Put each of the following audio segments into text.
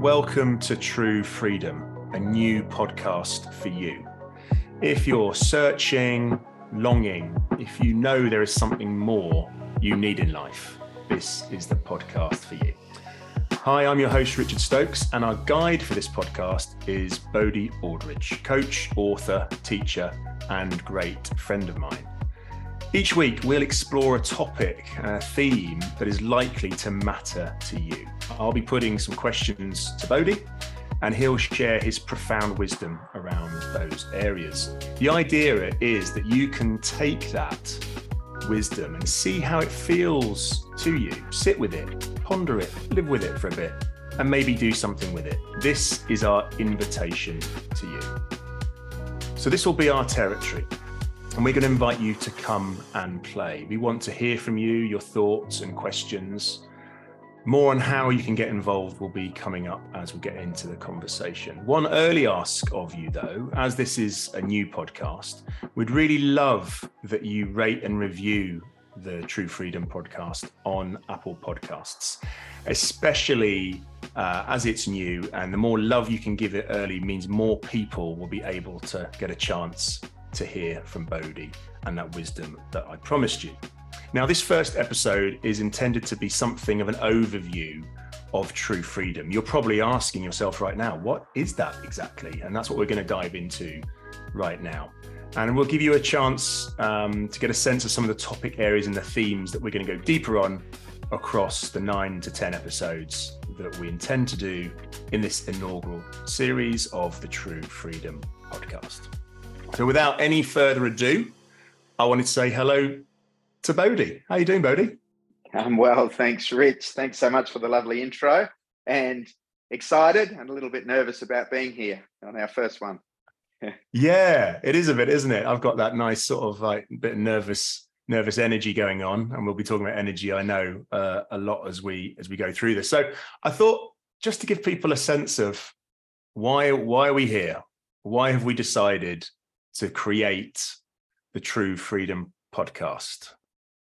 Welcome to True Freedom, a new podcast for you. If you're searching, longing, if you know there is something more you need in life, this is the podcast for you. Hi, I'm your host, Richard Stokes, and our guide for this podcast is Bodhi Aldridge, coach, author, teacher, and great friend of mine. Each week, we'll explore a topic, a theme that is likely to matter to you. I'll be putting some questions to Bodhi, and he'll share his profound wisdom around those areas. The idea is that you can take that wisdom and see how it feels to you. Sit with it, ponder it, live with it for a bit, and maybe do something with it. This is our invitation to you. So, this will be our territory. And we're going to invite you to come and play. We want to hear from you, your thoughts and questions. More on how you can get involved will be coming up as we get into the conversation. One early ask of you, though, as this is a new podcast, we'd really love that you rate and review the True Freedom podcast on Apple Podcasts, especially uh, as it's new. And the more love you can give it early means more people will be able to get a chance to hear from Bodhi and that wisdom that I promised you. Now, this first episode is intended to be something of an overview of true freedom. You're probably asking yourself right now, what is that exactly? And that's what we're going to dive into right now. And we'll give you a chance um, to get a sense of some of the topic areas and the themes that we're going to go deeper on across the nine to 10 episodes that we intend to do in this inaugural series of the True Freedom podcast. So, without any further ado, I wanted to say hello to Bodhi. How you doing, Bodhi? I'm well, thanks, Rich. Thanks so much for the lovely intro, and excited and a little bit nervous about being here on our first one. yeah, it is a bit, isn't it? I've got that nice sort of like bit of nervous, nervous energy going on, and we'll be talking about energy. I know uh, a lot as we as we go through this. So I thought just to give people a sense of why why are we here? Why have we decided to create the True Freedom podcast?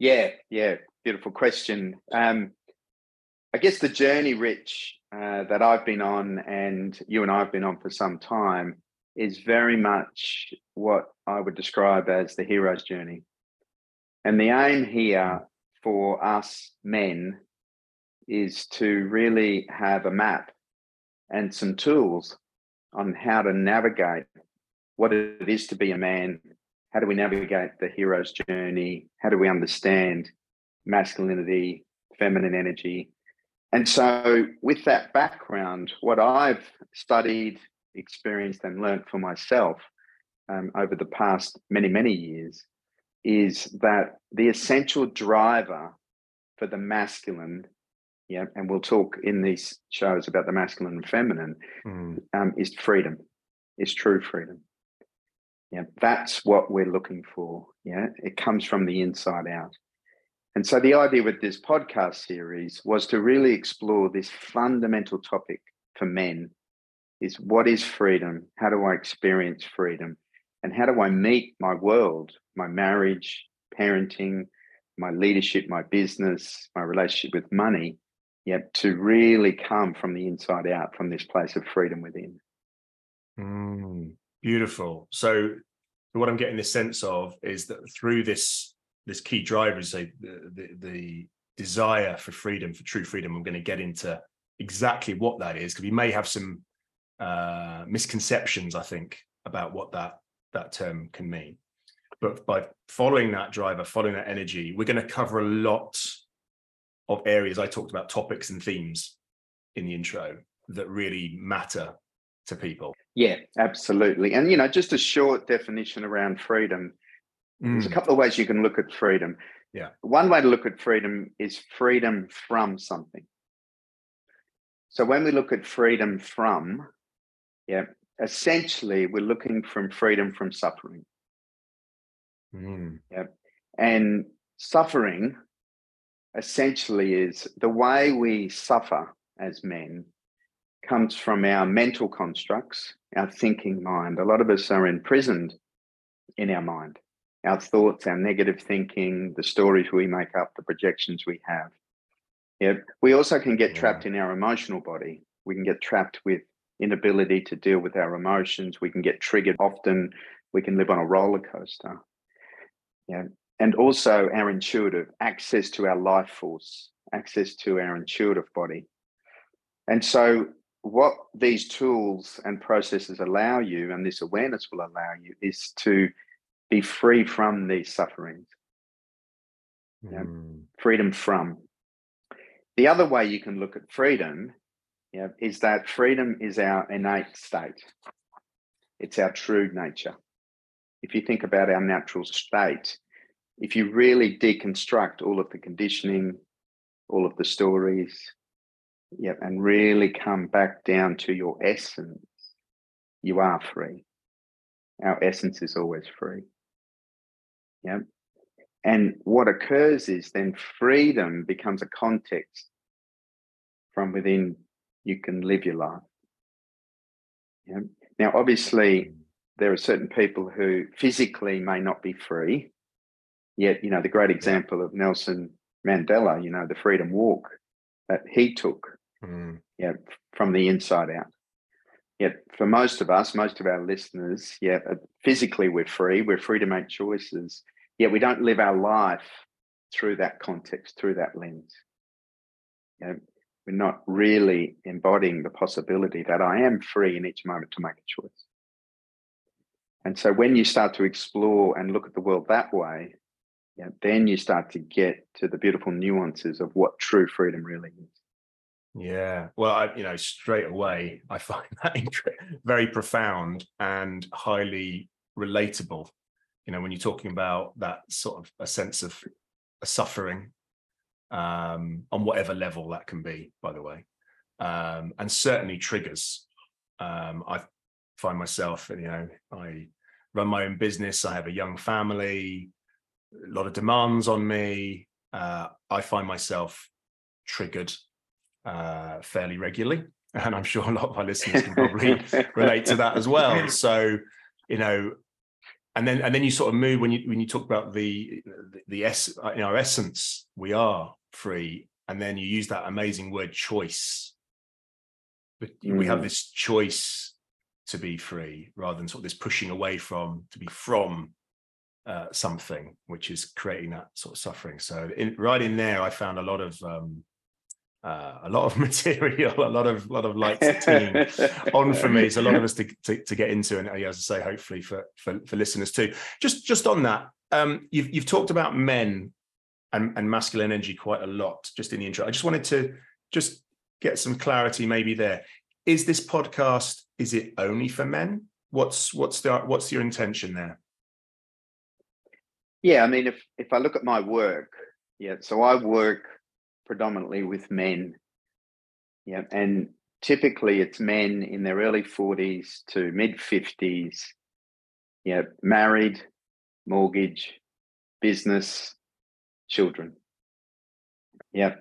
Yeah, yeah, beautiful question. Um, I guess the journey, Rich, uh, that I've been on, and you and I have been on for some time, is very much what I would describe as the hero's journey. And the aim here for us men is to really have a map and some tools on how to navigate what it is to be a man how do we navigate the hero's journey? How do we understand masculinity, feminine energy? And so, with that background, what I've studied, experienced, and learned for myself um, over the past many, many years is that the essential driver for the masculine, yeah, and we'll talk in these shows about the masculine and feminine, mm. um, is freedom, is true freedom. Yeah, that's what we're looking for. Yeah, it comes from the inside out. And so the idea with this podcast series was to really explore this fundamental topic for men is what is freedom? How do I experience freedom? And how do I meet my world, my marriage, parenting, my leadership, my business, my relationship with money, yeah, to really come from the inside out, from this place of freedom within. Mm. Beautiful. So what I'm getting the sense of is that through this this key driver is the, the, the desire for freedom, for true freedom. I'm going to get into exactly what that is because we may have some uh, misconceptions, I think, about what that that term can mean. But by following that driver, following that energy, we're going to cover a lot of areas. I talked about topics and themes in the intro that really matter to people. Yeah, absolutely. And you know, just a short definition around freedom. Mm. There's a mm. couple of ways you can look at freedom. Yeah. One way to look at freedom is freedom from something. So when we look at freedom from, yeah, essentially we're looking from freedom from suffering. Mm. Yeah. And suffering essentially is the way we suffer as men comes from our mental constructs, our thinking mind. A lot of us are imprisoned in our mind, our thoughts, our negative thinking, the stories we make up, the projections we have. Yeah. We also can get trapped in our emotional body. We can get trapped with inability to deal with our emotions. We can get triggered often. We can live on a roller coaster. Yeah. And also our intuitive access to our life force, access to our intuitive body. And so, what these tools and processes allow you, and this awareness will allow you, is to be free from these sufferings. Yeah. Mm. Freedom from. The other way you can look at freedom yeah, is that freedom is our innate state. It's our true nature. If you think about our natural state, if you really deconstruct all of the conditioning, all of the stories, yeah, and really come back down to your essence, you are free. Our essence is always free. Yeah. And what occurs is then freedom becomes a context from within you can live your life. Yeah. Now, obviously, there are certain people who physically may not be free. Yet, you know, the great example of Nelson Mandela, you know, the freedom walk that he took, mm. yeah, from the inside out. Yet, for most of us, most of our listeners, yeah, uh, physically we're free. We're free to make choices. Yet we don't live our life through that context, through that lens. Yeah, we're not really embodying the possibility that I am free in each moment to make a choice. And so when you start to explore and look at the world that way, yeah, then you start to get to the beautiful nuances of what true freedom really is. Yeah, well, I, you know, straight away, I find that very profound and highly relatable. You know, when you're talking about that sort of a sense of a suffering um, on whatever level that can be, by the way, um, and certainly triggers. Um, I find myself, you know, I run my own business. I have a young family, a lot of demands on me. Uh, I find myself triggered uh, fairly regularly, and I'm sure a lot of our listeners can probably relate to that as well. So, you know, and then and then you sort of move when you when you talk about the the, the s in our essence we are free and then you use that amazing word choice but mm. we have mm. this choice to be free rather than sort of this pushing away from to be from uh, something which is creating that sort of suffering so in, right in there i found a lot of um, uh, a lot of material, a lot of lot of lights team on for me. So a lot of us to, to, to, get into, and as I say, hopefully for for, for listeners too. Just just on that, um, you've you've talked about men and, and masculine energy quite a lot just in the intro. I just wanted to just get some clarity maybe there. Is this podcast is it only for men? What's what's the what's your intention there? Yeah, I mean, if if I look at my work, yeah, so I work predominantly with men. Yeah, and typically it's men in their early 40s to mid 50s. Yeah, married, mortgage, business, children. Yeah.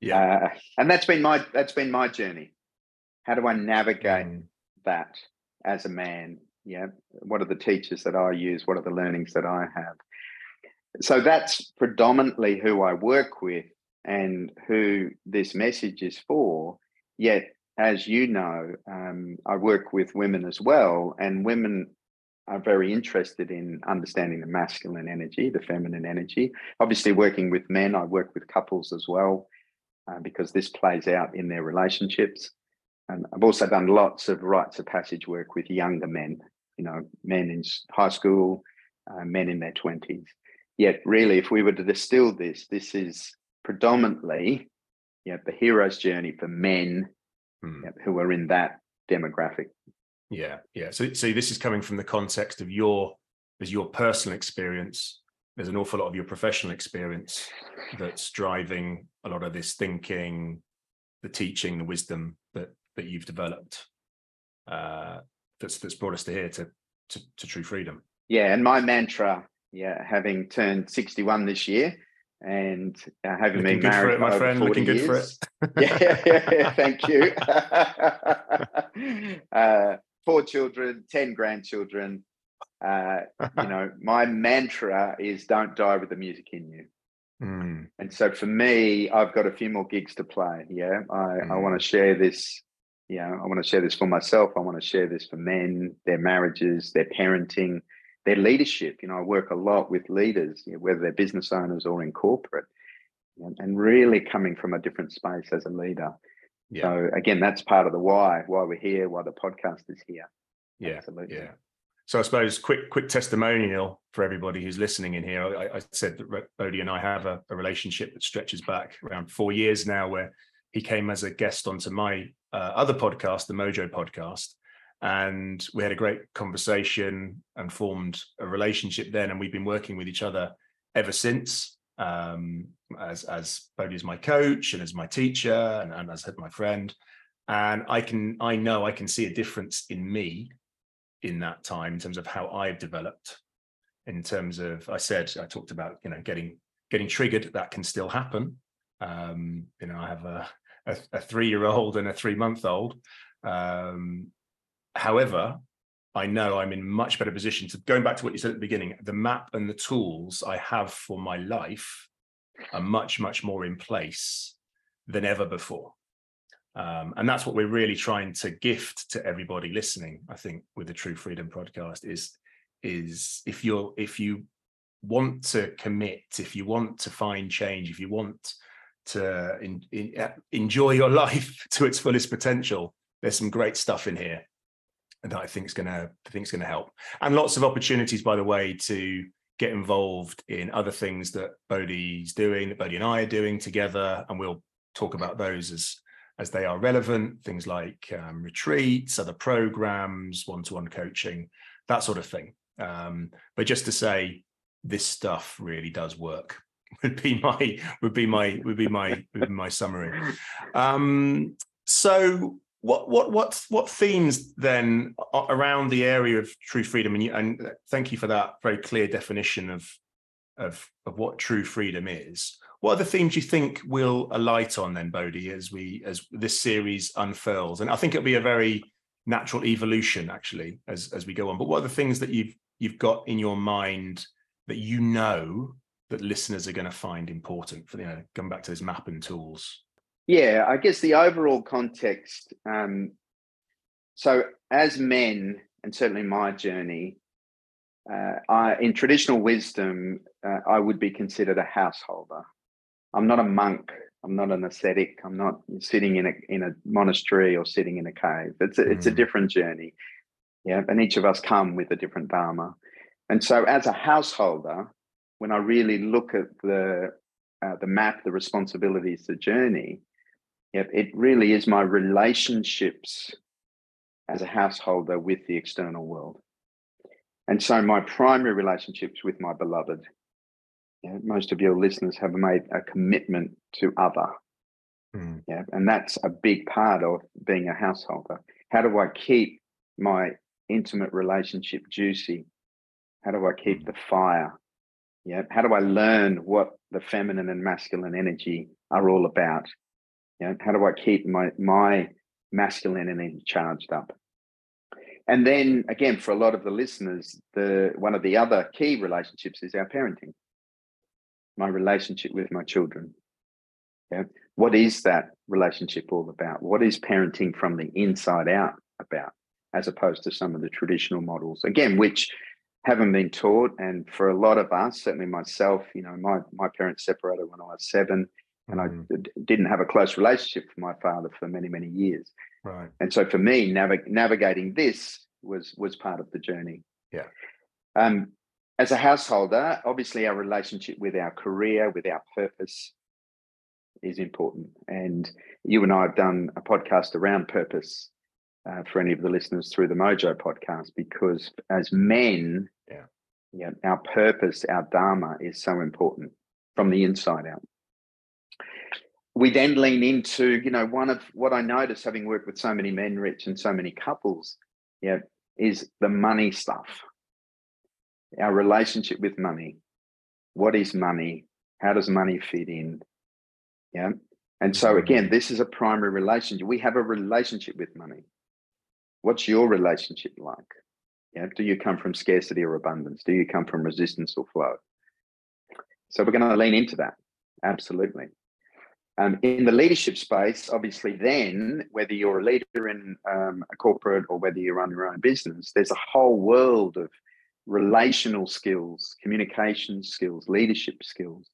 Yeah. Uh, and that's been my that's been my journey. How do I navigate mm. that as a man? Yeah. What are the teachers that I use? What are the learnings that I have? So that's predominantly who I work with and who this message is for. Yet, as you know, um, I work with women as well, and women are very interested in understanding the masculine energy, the feminine energy. Obviously, working with men, I work with couples as well, uh, because this plays out in their relationships. And I've also done lots of rites of passage work with younger men, you know, men in high school, uh, men in their 20s. Yet, really, if we were to distill this, this is predominantly you know, the hero's journey for men hmm. you know, who are in that demographic. Yeah, yeah. So, so this is coming from the context of your, as your personal experience. There's an awful lot of your professional experience that's driving a lot of this thinking, the teaching, the wisdom that that you've developed. Uh, that's that's brought us to here to to, to true freedom. Yeah, and my mantra, yeah, having turned 61 this year, and uh, having Looking been married it, my friend. Looking years. good for it. yeah, yeah, yeah, thank you. uh, four children, ten grandchildren. Uh, you know, my mantra is "Don't die with the music in you." Mm. And so for me, I've got a few more gigs to play. Yeah, I, mm. I want to share this Yeah, I want to share this for myself. I want to share this for men, their marriages, their parenting, their leadership. You know, I work a lot with leaders, you know, whether they're business owners or in corporate, and, and really coming from a different space as a leader. Yeah. So again, that's part of the why, why we're here, why the podcast is here. Yeah, Absolutely. yeah. So I suppose quick quick testimonial for everybody who's listening in here. I, I said that Bodhi and I have a, a, relationship that stretches back around four years now, where he came as a guest onto my uh, other podcast, the Mojo podcast, and we had a great conversation and formed a relationship then, and we've been working with each other ever since. Um, as as Bodhi is my coach and as my teacher and, and as my friend, and I can I know I can see a difference in me in that time in terms of how I've developed. In terms of, I said, I talked about, you know, getting getting triggered. That can still happen. Um, you know, I have a a, a three year old and a three month old. Um, however, I know I'm in much better position to going back to what you said at the beginning. The map and the tools I have for my life are much much more in place than ever before. Um, and that's what we're really trying to gift to everybody listening i think with the true freedom podcast is is if you're if you want to commit if you want to find change if you want to in, in, enjoy your life to its fullest potential there's some great stuff in here that i think is going to think is going to help and lots of opportunities by the way to get involved in other things that bodhi's doing that bodhi and i are doing together and we'll talk about those as as they are relevant, things like um, retreats, other programs, one-to-one coaching, that sort of thing. Um, but just to say, this stuff really does work. Would be my would be my would be my would be my summary. Um, so what what what what themes then around the area of true freedom and you, and thank you for that very clear definition of of of what true freedom is what are the themes you think we'll alight on then, Bodhi, as we as this series unfurls? And I think it'll be a very natural evolution actually as as we go on. But what are the things that you've you've got in your mind that you know that listeners are going to find important for you know going back to those map and tools? Yeah, I guess the overall context. Um, so as men, and certainly my journey, uh, I, in traditional wisdom, uh, I would be considered a householder. I'm not a monk. I'm not an ascetic. I'm not sitting in a in a monastery or sitting in a cave. It's a, mm. it's a mm. different journey. Yeah, and each of us come with a different dharma. And so, as a householder, when I really look at the uh, the map, the responsibilities, the journey, yeah, it really is my relationships as a householder with the external world. And so, my primary relationships with my beloved yeah, most of your listeners have made a commitment to other. Mm. Yeah, and that's a big part of being a householder. How do I keep my intimate relationship juicy? How do I keep mm. the fire? Yeah, how do I learn what the feminine and masculine energy are all about? Yeah, how do I keep my my masculine energy charged up? And then again, for a lot of the listeners, the one of the other key relationships is our parenting my relationship with my children. Yeah. What is that relationship all about? What is parenting from the inside out about, as opposed to some of the traditional models, again, which haven't been taught. And for a lot of us, certainly myself, you know, my, my parents separated when I was seven, and mm. I d- didn't have a close relationship with my father for many, many years. Right. And so for me, navig- navigating this was was part of the journey. Yeah. Um, as a householder, obviously our relationship with our career, with our purpose is important. And you and I have done a podcast around purpose uh, for any of the listeners through the Mojo podcast, because as men, yeah. yeah, our purpose, our dharma is so important from the inside out. We then lean into, you know, one of what I notice having worked with so many men, Rich, and so many couples, yeah, is the money stuff our relationship with money. What is money? How does money fit in? Yeah. And so, mm-hmm. again, this is a primary relationship. We have a relationship with money. What's your relationship like? Yeah. Do you come from scarcity or abundance? Do you come from resistance or flow? So, we're going to lean into that. Absolutely. Um, in the leadership space, obviously, then whether you're a leader in um, a corporate or whether you run your own business, there's a whole world of relational skills, communication skills, leadership skills,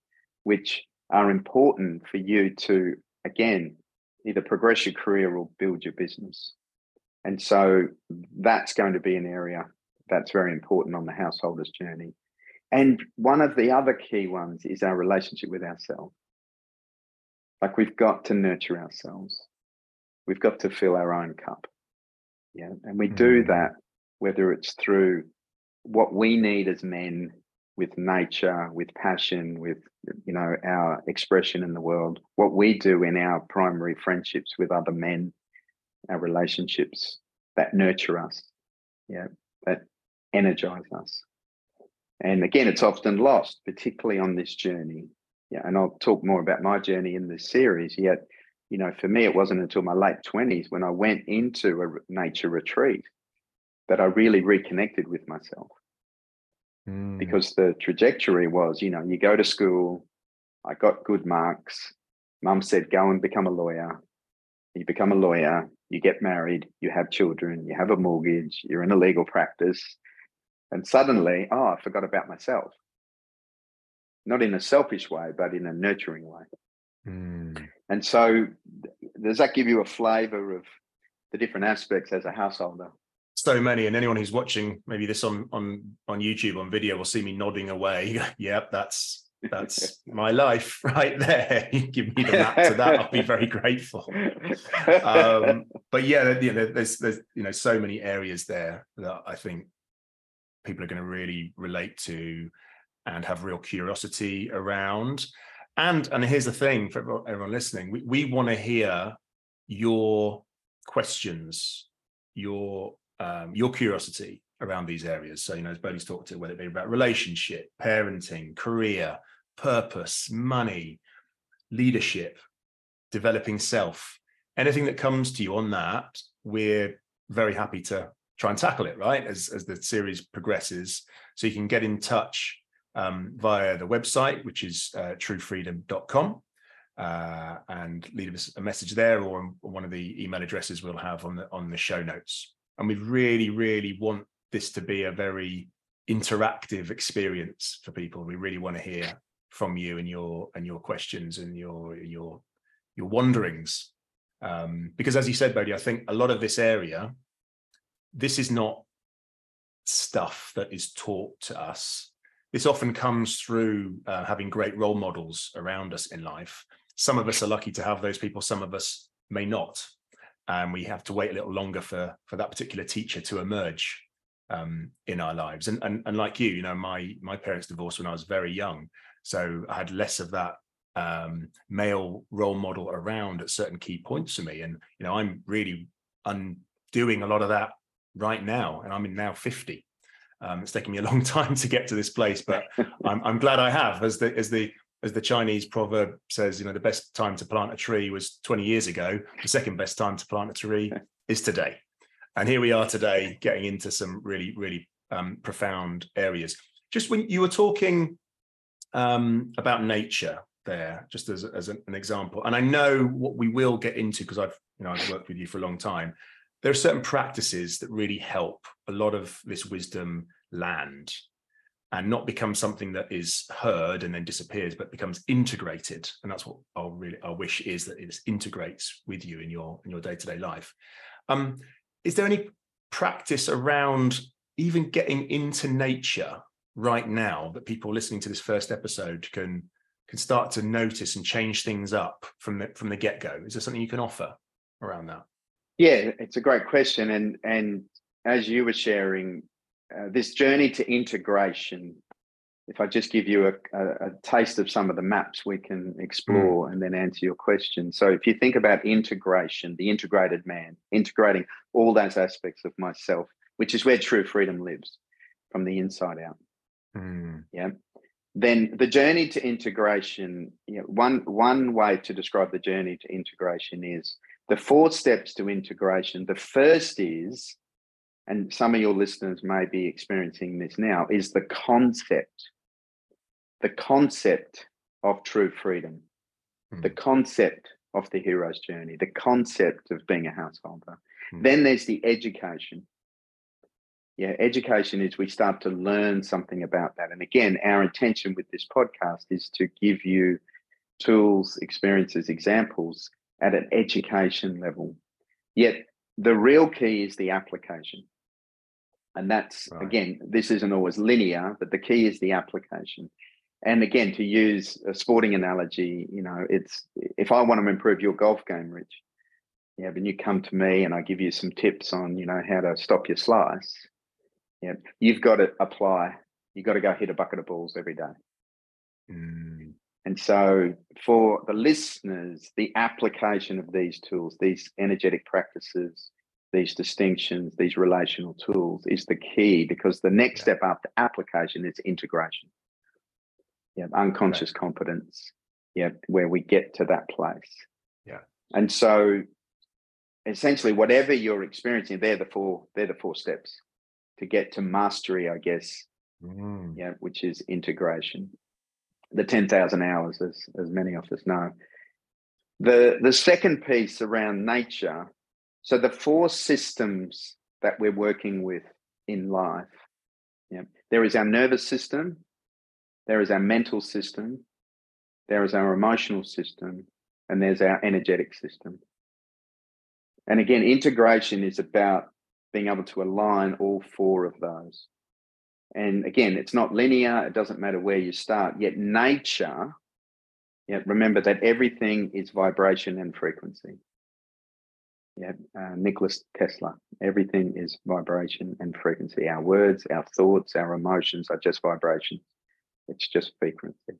which are important for you to, again, either progress your career or build your business. And so that's going to be an area that's very important on the householder's journey. And one of the other key ones is our relationship with ourselves. Like we've got to nurture ourselves. We've got to fill our own cup. Yeah. And we mm. do that whether it's through what we need as men with nature, with passion, with you know our expression in the world, what we do in our primary friendships with other men, our relationships that nurture us, yeah, that energize us. And again, it's often lost, particularly on this journey. Yeah, and I'll talk more about my journey in this series. Yet, you know, for me, it wasn't until my late twenties when I went into a nature retreat that I really reconnected with myself. Mm. Because the trajectory was, you know, you go to school, I got good marks. Mum said, go and become a lawyer. You become a lawyer, you get married, you have children, you have a mortgage, you're in a legal practice. And suddenly, oh, I forgot about myself. Not in a selfish way, but in a nurturing way. Mm. And so, does that give you a flavor of the different aspects as a householder? so many and anyone who's watching maybe this on on on youtube on video will see me nodding away yep that's that's my life right there you give me the map to that i'll be very grateful um, but yeah you know, there's there's you know so many areas there that i think people are going to really relate to and have real curiosity around and and here's the thing for everyone listening we, we want to hear your questions your um, your curiosity around these areas. So, you know, as Bodhi's talked to, whether it be about relationship, parenting, career, purpose, money, leadership, developing self, anything that comes to you on that, we're very happy to try and tackle it, right? As, as the series progresses. So you can get in touch um, via the website, which is uh, truefreedom.com. Uh, and leave us a message there or one of the email addresses we'll have on the on the show notes. And we really really want this to be a very interactive experience for people. We really want to hear from you and your and your questions and your your your wanderings. Um, because as you said Bodhi, I think a lot of this area this is not stuff that is taught to us this often comes through uh, having great role models around us in life some of us are lucky to have those people some of us may not and we have to wait a little longer for for that particular teacher to emerge um, in our lives. And, and and like you, you know, my my parents divorced when I was very young, so I had less of that um, male role model around at certain key points for me. And you know, I'm really undoing a lot of that right now, and I'm in now fifty. Um, it's taken me a long time to get to this place, but I'm, I'm glad I have. As the as the as the Chinese proverb says, you know, the best time to plant a tree was 20 years ago. The second best time to plant a tree is today. And here we are today, getting into some really, really um, profound areas. Just when you were talking um, about nature there, just as, as an, an example, and I know what we will get into because I've, you know, I've worked with you for a long time. There are certain practices that really help a lot of this wisdom land and not become something that is heard and then disappears, but becomes integrated. And that's what our really our wish is that it integrates with you in your in your day to day life. Um, is there any practice around even getting into nature right now that people listening to this first episode can can start to notice and change things up from the from the get go? Is there something you can offer around that? Yeah, it's a great question, and and as you were sharing, uh, this journey to integration if I just give you a, a, a, taste of some of the maps we can explore mm. and then answer your question. So, if you think about integration, the integrated man, integrating all those aspects of myself, which is where true freedom lives from the inside out. Mm. Yeah. Then the journey to integration, you know, one, one way to describe the journey to integration is the four steps to integration. The first is and some of your listeners may be experiencing this now, is the concept, the concept of true freedom. the Mm. concept of the hero's journey, the concept of being a householder. Mm. Then there's the education. Yeah, education is we start to learn something about that. And again, our intention with this podcast is to give you tools, experiences, examples at an education level. Yet the real key is the application. And that's, Right. again, this isn't always linear, but the key is the application. And again, to use a sporting analogy, you know, it's if I want to improve your golf game, Rich, yeah, when you come to me and I give you some tips on, you know, how to stop your slice, yeah, you've got to apply. You've got to go hit a bucket of balls every day. Mm. And so, for the listeners, the application of these tools, these energetic practices, these distinctions, these relational tools is the key because the next step after application is integration. Yeah, unconscious competence. Yeah, where we get to that place. Yeah. And so, essentially, whatever you're experiencing, they're the four. They're the four steps to get to mastery, I guess. Mm. Yeah, which is integration the 10,000 hours, as, as many of us know. The, the second piece around nature, so the four systems that we're working with in life, yeah, there is our nervous system, there is our mental system, there is our emotional system, and there's our energetic system. And again, integration is about being able to align all four of those. And again, it's not linear, it doesn't matter where you start, yet nature, yeah, remember that everything is vibration and frequency. Yeah, uh, Nicholas Tesla, everything is vibration and frequency. Our words, our thoughts, our emotions are just vibrations, it's just frequency.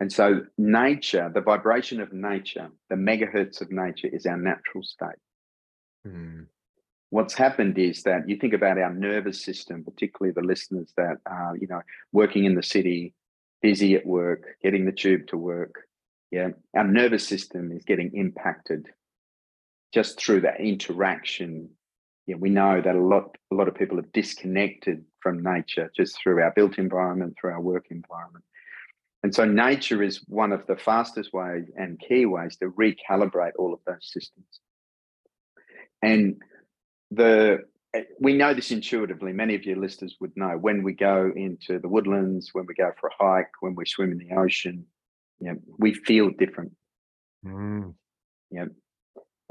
And so, nature, the vibration of nature, the megahertz of nature is our natural state Mm. What's happened is that you think about our nervous system, particularly the listeners that are, you know, working in the city, busy at work, getting the tube to work. Yeah, our nervous system is getting impacted just through that interaction. Yeah, we know that a lot, a lot of people are disconnected from nature just through our built environment, through our work environment. And so nature is one of the fastest ways and key ways to recalibrate all of those systems. And the we know this intuitively. Many of your listeners would know when we go into the woodlands, when we go for a hike, when we swim in the ocean, you know, we feel different. Mm.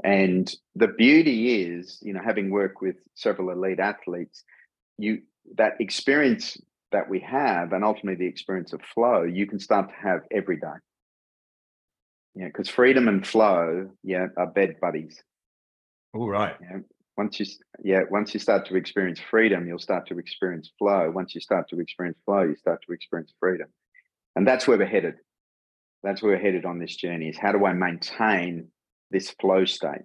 And the beauty is, you know, having worked with several elite athletes, you that experience that we have, and ultimately the experience of flow, you can start to have every day. Yeah, because freedom and flow, yeah, are bed buddies. All right. Yeah. Once you, yeah, once you start to experience freedom, you'll start to experience flow. Once you start to experience flow, you start to experience freedom, and that's where we're headed. That's where we're headed on this journey. Is how do I maintain this flow state?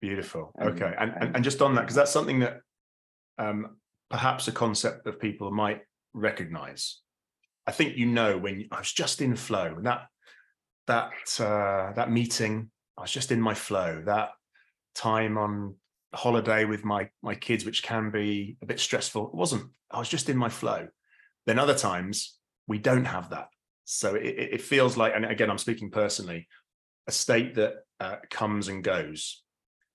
Beautiful. And- okay. And, and, and- just on that, because that's something that um, perhaps a concept that people might recognize. I think you know when you- I was just in flow. and That that uh, that meeting, I was just in my flow. That time on holiday with my my kids, which can be a bit stressful. It wasn't. I was just in my flow. Then other times we don't have that. So it, it feels like, and again, I'm speaking personally, a state that uh, comes and goes.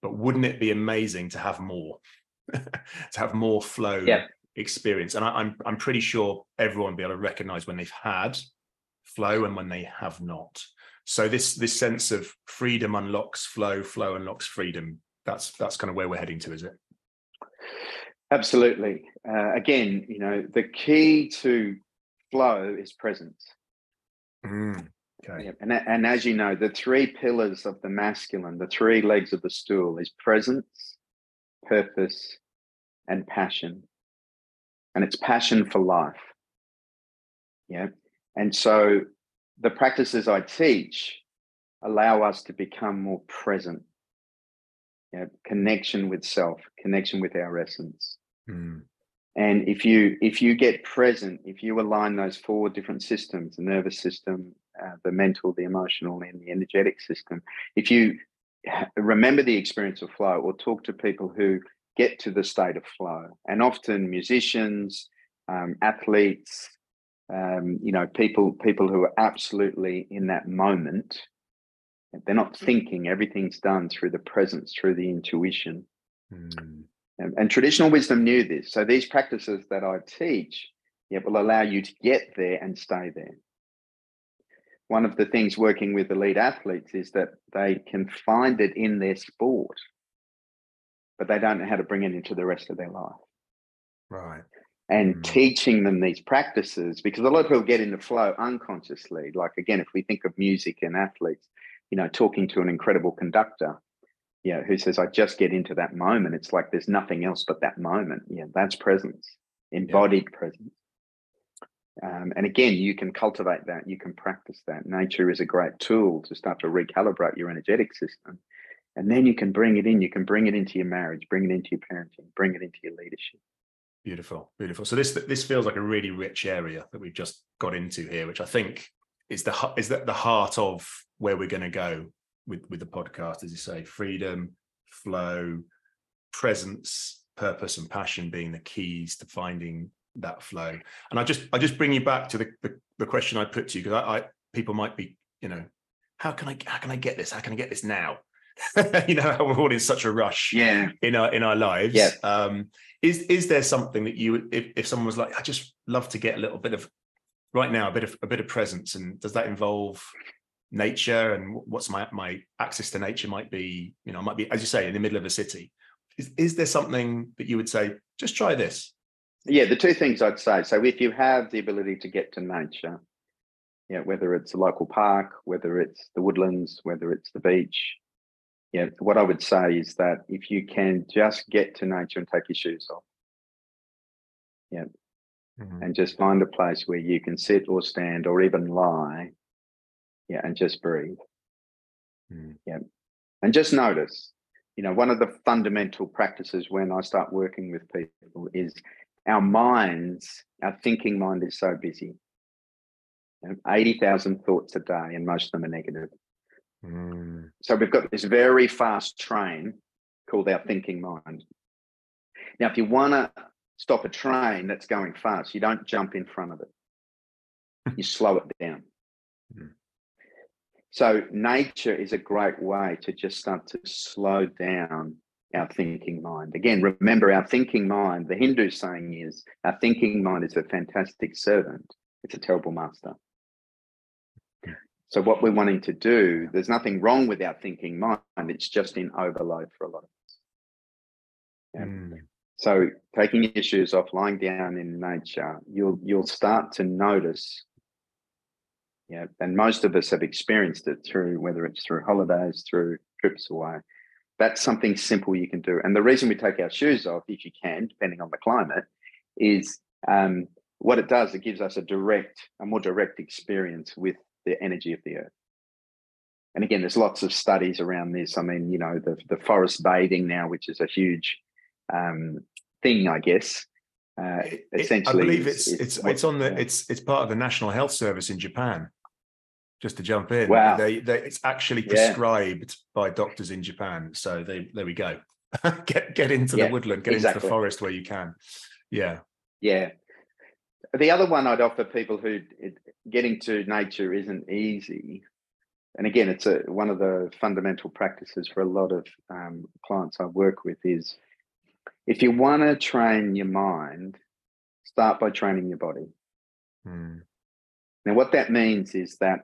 But wouldn't it be amazing to have more, to have more flow Yeah. experience? And I, I'm I'm pretty sure everyone will be able to recognize when they've had flow and when they have not. So this this sense of freedom unlocks flow, flow unlocks freedom. That's that's kind of where we're heading to, is it? Absolutely. Uh, again, you know, the key to flow is presence. Mm, okay. Yep. And, and as you know, the three pillars of the masculine, the three legs of the stool is presence, purpose, and passion. And it's passion for life. Yeah. And so the practices I teach allow us to become more present. Yeah, connection with self, connection with our essence. Mm, And if you if you get present, if you align those four different systems, the nervous system, uh, the mental, the emotional, and the energetic system, if you remember the experience of flow or talk to people who get to the state of flow, and often musicians, um, athletes, um, you know, people people who are absolutely in that moment. They're not thinking. Everything's done through the presence, through the intuition. Mm. And, and, traditional wisdom knew this. So these practices that I teach, yeah, will allow you to get there and stay there. One of the things working with elite athletes is that they can find it in their sport, but they don't know how to bring it into the rest of their life. Right and mm. teaching them these practices because a lot of people get into flow unconsciously. Like again, if we think of music and athletes, you know, talking to an incredible conductor, yeah, who says, I just get into that moment. It's like there's nothing else but that moment. Yeah, that's presence, embodied yeah. presence. Um, and again, you can cultivate that, you can practice that. Nature is a great tool to start to recalibrate your energetic system. And then you can bring it in, you can bring it into your marriage, bring it into your parenting, bring it into your leadership. Beautiful, beautiful. So this this feels like a really rich area that we've just got into here, which I think is the is that the heart of where we're going to go with with the podcast, as you say, freedom, flow, presence, purpose, and passion being the keys to finding that flow. And I just I just bring you back to the the, the question I put to you because I, I people might be you know how can I how can I get this? How can I get this now? you know, we're all in such a rush yeah. in our in our lives. Yeah. Um, is is there something that you if, if someone was like, I just love to get a little bit of right now, a bit of a bit of presence, and does that involve nature and what's my my access to nature might be, you know, might be, as you say, in the middle of a city. Is is there something that you would say, just try this? Yeah, the two things I'd say. So if you have the ability to get to nature, yeah, whether it's a local park, whether it's the woodlands, whether it's the beach, yeah, what I would say is that if you can just get to nature and take your shoes off, yeah, mm-hmm. and just find a place where you can sit or stand or even lie, yeah, and just breathe, mm. yeah, and just notice. You know, one of the fundamental practices when I start working with people is our minds, our thinking mind is so busy. You know, 80,000 thoughts a day, and most of them are negative. Mm. So we've got this very fast train called our thinking mind. Now, if you want to stop a train that's going fast, you don't jump in front of it, you slow it down. Mm. So, nature is a great way to just start to slow down our thinking mind. Again, remember our thinking mind, the Hindu saying is our thinking mind is a fantastic servant, it's a terrible master. So what we're wanting to do, there's nothing wrong with our thinking mind. It's just in overload for a lot of us. Yeah. Mm. So taking your shoes off, lying down in nature, you'll you'll start to notice. Yeah, and most of us have experienced it through whether it's through holidays, through trips away. That's something simple you can do. And the reason we take our shoes off, if you can, depending on the climate, is um, what it does. It gives us a direct, a more direct experience with the energy of the earth. And again, there's lots of studies around this. I mean, you know, the, the forest bathing now, which is a huge um, thing, I guess. Uh, essentially, I believe it's it's it's on the it's it's part of the National Health Service in Japan. Just to jump in, wow. they, they it's actually prescribed yeah. by doctors in Japan. So they there we go. get get into yeah, the woodland, get exactly. into the forest where you can. Yeah, yeah. The other one I'd offer people who getting to nature isn't easy. And again, it's a, one of the fundamental practices for a lot of um, clients I work with is if you want to train your mind, start by training your body. Mm. Now, what that means is that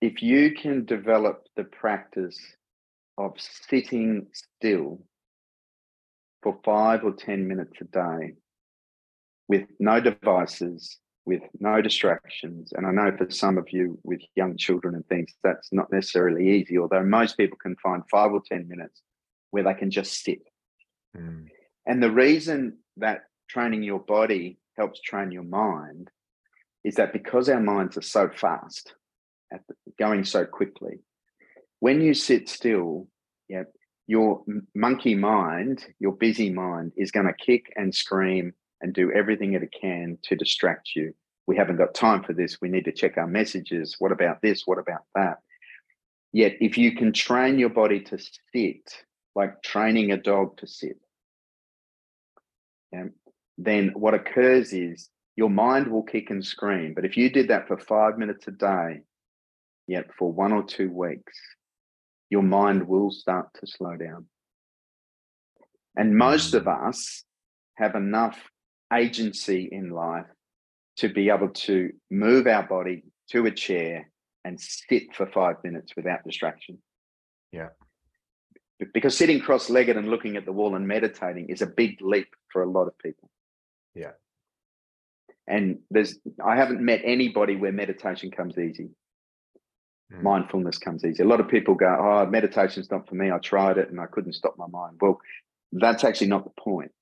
if you can develop the practice of sitting still for five or 10 minutes a day with no devices, with no distractions. And I know for some of you with young children and things, that's not necessarily easy, although most people can find five or 10 minutes where they can just sit. Mm. And the reason that training your body helps train your mind is that because our minds are so fast, at the, going so quickly, when you sit still, yeah, your monkey mind, your busy mind is going to kick and scream and do everything that it can to distract you. We haven't got time for this. We need to check our messages. What about this? What about that? Yet, if you can train your body to sit, like training a dog to sit, yeah, then what occurs is your mind will kick and scream. But if you did that for five minutes a day, yet for one or two weeks, your mind will start to slow down. And most of us have enough agency in life to be able to move our body to a chair and sit for five minutes without distraction. Yeah. Because sitting cross legged and looking at the wall and meditating is a big leap for a lot of people. Yeah. And there's, I haven't met anybody where meditation comes easy. Mm. Mindfulness comes easy. A lot of people go, Oh, meditation's not for me. I tried it and I couldn't stop my mind. Well, that's actually not the point.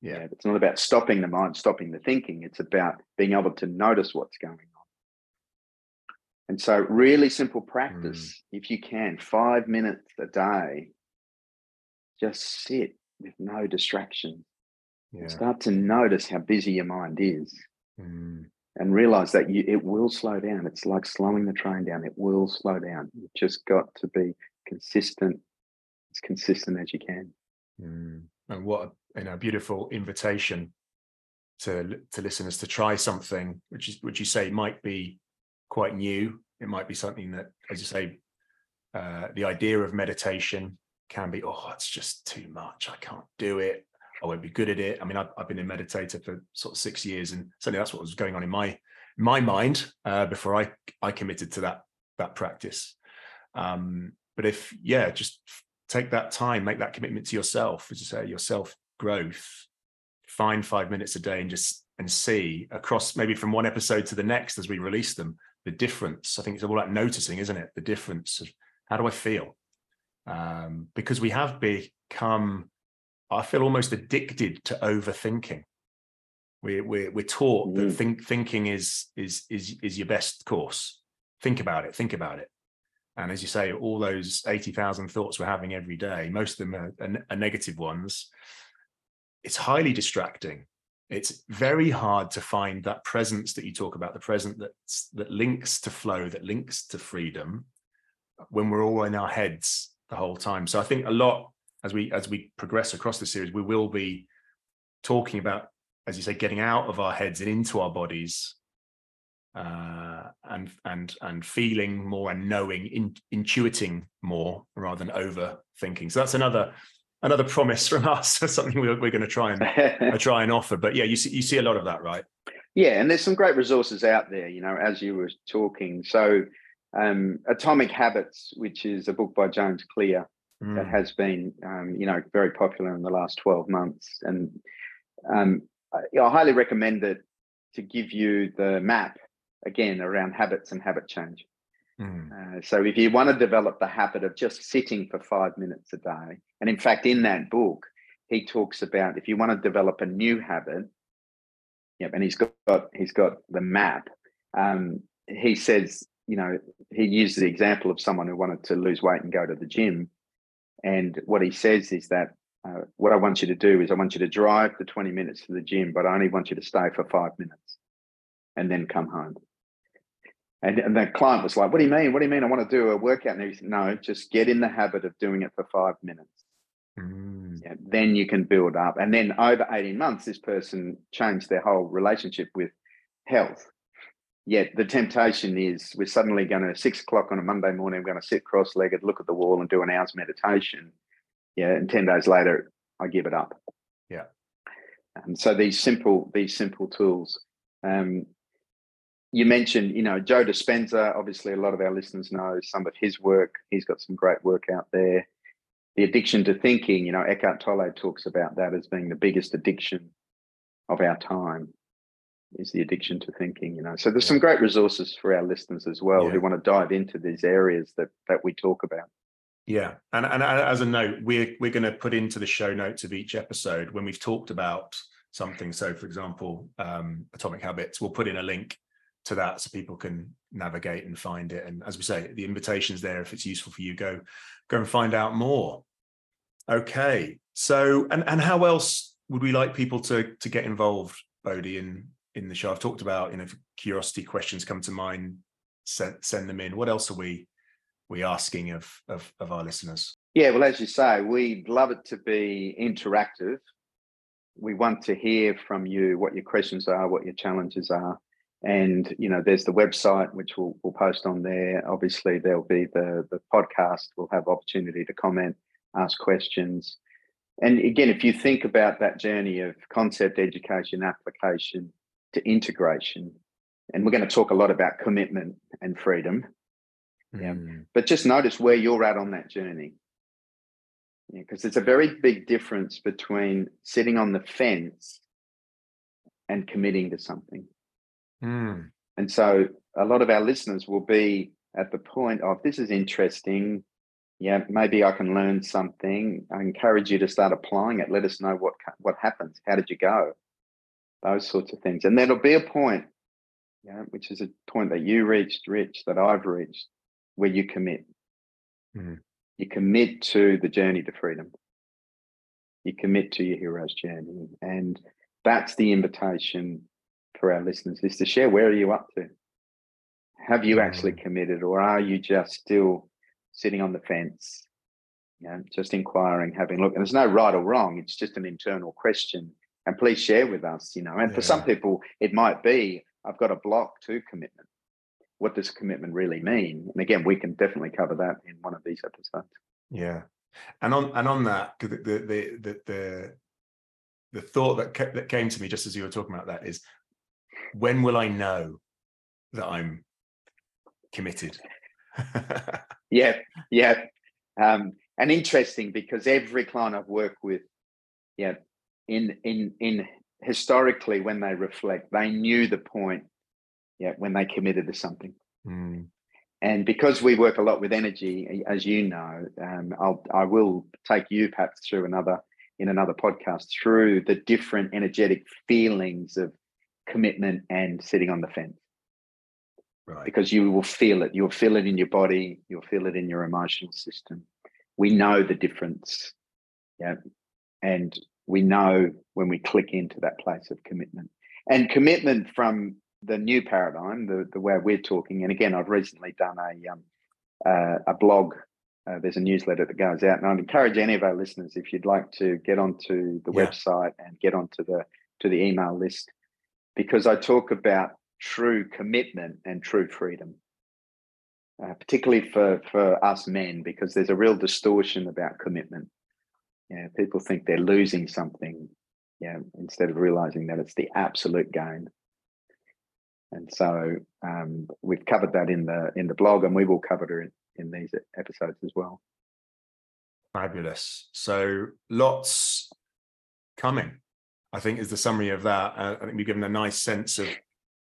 Yeah. yeah. It's not about stopping the mind, stopping the thinking. It's about being able to notice what's going on. And so, really simple practice, mm. if you can, five minutes a day, just sit with no distraction. Yeah. Start to notice how busy your mind is. Mm. And realize that you, it will slow down. It's like slowing the train down. It will slow down. You've just got to be consistent, as consistent as you can. Mm. And what a you know, beautiful invitation to to listeners to try something which is which you say might be quite new. It might be something that, as you say, uh, the idea of meditation can be, oh, it's just too much. I can't do it. I won't be good at it. I mean, I've, I've been a meditator for sort of six years, and certainly that's what was going on in my my mind uh, before I I committed to that that practice. Um, but if yeah, just take that time, make that commitment to yourself, as you say, your self growth. Find five minutes a day and just and see across maybe from one episode to the next as we release them the difference. I think it's all about noticing, isn't it? The difference of how do I feel? Um, because we have become, I feel almost addicted to overthinking. We, we're, we're taught mm. that think, thinking is, is, is, is your best course. Think about it, think about it. And as you say, all those 80,000 thoughts we're having every day, most of them are, are, are negative ones. It's highly distracting it's very hard to find that presence that you talk about the present that's that links to flow that links to freedom when we're all in our heads the whole time so i think a lot as we as we progress across the series we will be talking about as you say getting out of our heads and into our bodies uh, and and and feeling more and knowing in, intuiting more rather than overthinking. So that's another another promise from us something we're, we're going to try and try and offer. But yeah you see you see a lot of that right? Yeah and there's some great resources out there you know as you were talking. So um, atomic habits which is a book by james clear mm. that has been um, you know very popular in the last 12 months. And um, I, I highly recommend it to give you the map again around habits and habit change Mm. Uh, so if you want to develop the habit of just sitting for five minutes a day, and in fact, in that book, he talks about if you want to develop a new habit, yep, and he's got, he's got the map. Um, he says, you know, he uses the example of someone who wanted to lose weight and go to the gym, and what he says is that uh, what I want you to do is I want you to drive the 20 minutes to the gym, but I only want you to stay for five minutes and then come home. And, and the client was like, What do you mean? What do you mean? I want to do a workout. And he said, No, just get in the habit of doing it for five minutes. Mm. Yeah, then you can build up. And then over 18 months, this person changed their whole relationship with health. Yet the temptation is we're suddenly going to six o'clock on a Monday morning, we're going to sit cross legged, look at the wall, and do an hour's meditation. Yeah. And 10 days later, I give it up. Yeah. And so these simple, these simple tools. Um, you mentioned, you know, Joe Dispenza. Obviously, a lot of our listeners know some of his work. He's got some great work out there. The addiction to thinking, you know, Eckhart Tolle talks about that as being the biggest addiction of our time is the addiction to thinking, you know. So there's yeah. some great resources for our listeners as well yeah. who want to dive into these areas that that we talk about. Yeah, and and as a note, we're we're going to put into the show notes of each episode when we've talked about something. So, for example, um, atomic habits, we'll put in a link to that so people can navigate and find it. And as we say the invitation's there if it's useful for you. Go go and find out more. Okay so and and how else would we like people to to get involved bodhi in in the show? I've talked about you know curiosity questions come to mind send send them in. What else are we we asking of of, of our listeners? Yeah well as you say we'd love it to be interactive. We want to hear from you what your questions are, what your challenges are. And you know, there's the website which we'll, we'll post on there. Obviously, there'll be the the podcast. We'll have opportunity to comment, ask questions. And again, if you think about that journey of concept education, application to integration, and we're going to talk a lot about commitment and freedom. Yeah. Mm. But just notice where you're at on that journey because yeah, it's a very big difference between sitting on the fence and committing to something. Mm. And so a lot of our listeners will be at the point of this is interesting. Yeah, maybe I can learn something. I encourage you to start applying it. Let us know what what happens. How did you go? Those sorts of things. And there'll be a point, yeah, which is a point that you reached, Rich, that I've reached, where you commit. Mm. You commit to the journey to freedom. You commit to your hero's journey. And that's the invitation for our listeners is to share where are you up to? Have you actually mm. committed or are you just still sitting on the fence? You know, just inquiring, having a look. And there's no right or wrong. It's just an internal question. And please share with us, you know. And yeah. for some people, it might be, I've got a block to commitment what does commitment really mean? And again, we can definitely cover that in one of these episodes. Yeah, and on and on that, the the the the, the thought that that came to me just as you were talking about that is, when will I know that I'm committed? yeah, yeah, um, and interesting because every client I've worked with, yeah, in in in historically when they reflect, they knew the point yeah, when they committed to something. Mm. And because we work a lot with energy, as you know, um, I'll I will take you perhaps through another in another podcast through the different energetic feelings of commitment and sitting on the fence. Right. Because you will feel it. You'll feel it in your body. You'll feel it in your emotional system. We know the difference. Yeah. And we know when we click into that place of commitment. And commitment from the new paradigm, the, the way we're talking, and again, I've recently done a um, uh, a blog. Uh, there's a newsletter that goes out, and I'd encourage any of our listeners if you'd like to get onto the yeah. website and get onto the to the email list, because I talk about true commitment and true freedom, uh, particularly for for us men, because there's a real distortion about commitment. Yeah, people think they're losing something, yeah, instead of realizing that it's the absolute gain. And so um, we've covered that in the in the blog, and we will cover it in, in these episodes as well. Fabulous. So lots coming. I think is the summary of that. Uh, I think we've given a nice sense of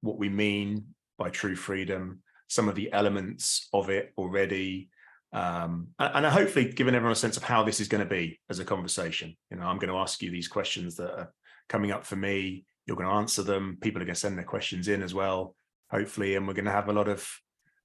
what we mean by true freedom, some of the elements of it already, um, and, and hopefully given everyone a sense of how this is going to be as a conversation. You know, I'm going to ask you these questions that are coming up for me you're going to answer them. People are going to send their questions in as well, hopefully, and we're going to have a lot of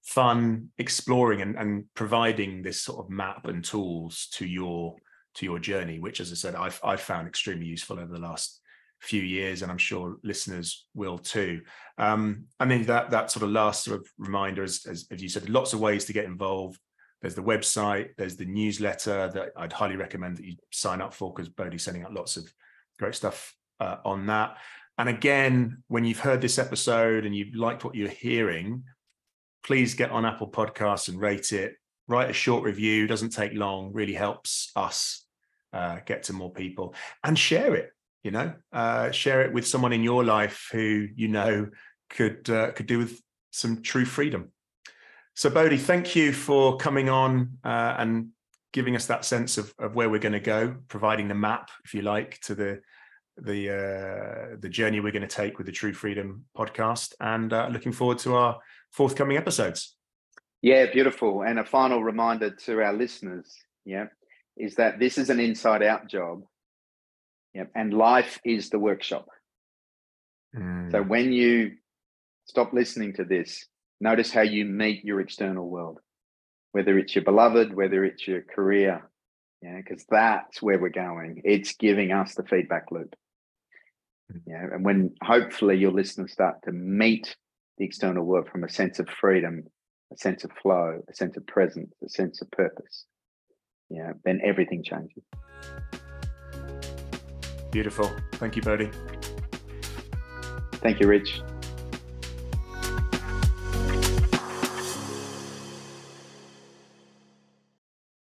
fun exploring and, and providing this sort of map and tools to your to your journey, which, as I said, I've I've found extremely useful over the last few years, and I'm sure listeners will too. Um, and then that that sort of last sort of reminder, as, as, as you said, lots of ways to get involved. There's the website, there's the newsletter that I'd highly recommend that you sign up for because Bodhi's sending out lots of great stuff uh, on that. And again, when you've heard this episode and you've liked what you're hearing, please get on Apple Podcasts and rate it. Write a short review, doesn't take long, really helps us uh, get to more people and share it. You know, uh, share it with someone in your life who you know could uh, could do with some true freedom. So, Bodhi, thank you for coming on uh, and giving us that sense of, of where we're going to go, providing the map, if you like, to the the uh, the journey we're going to take with the True Freedom podcast, and uh, looking forward to our forthcoming episodes. Yeah, beautiful. And a final reminder to our listeners, yeah, is that this is an inside out job. Yeah, and life is the workshop. Mm. So when you stop listening to this, notice how you meet your external world, whether it's your beloved, whether it's your career, yeah, because that's where we're going. It's giving us the feedback loop. Yeah, and when hopefully your listeners start to meet the external world from a sense of freedom, a sense of flow, a sense of presence, a sense of purpose, yeah, then everything changes. Beautiful. Thank you, Bodhi. Thank you, Rich.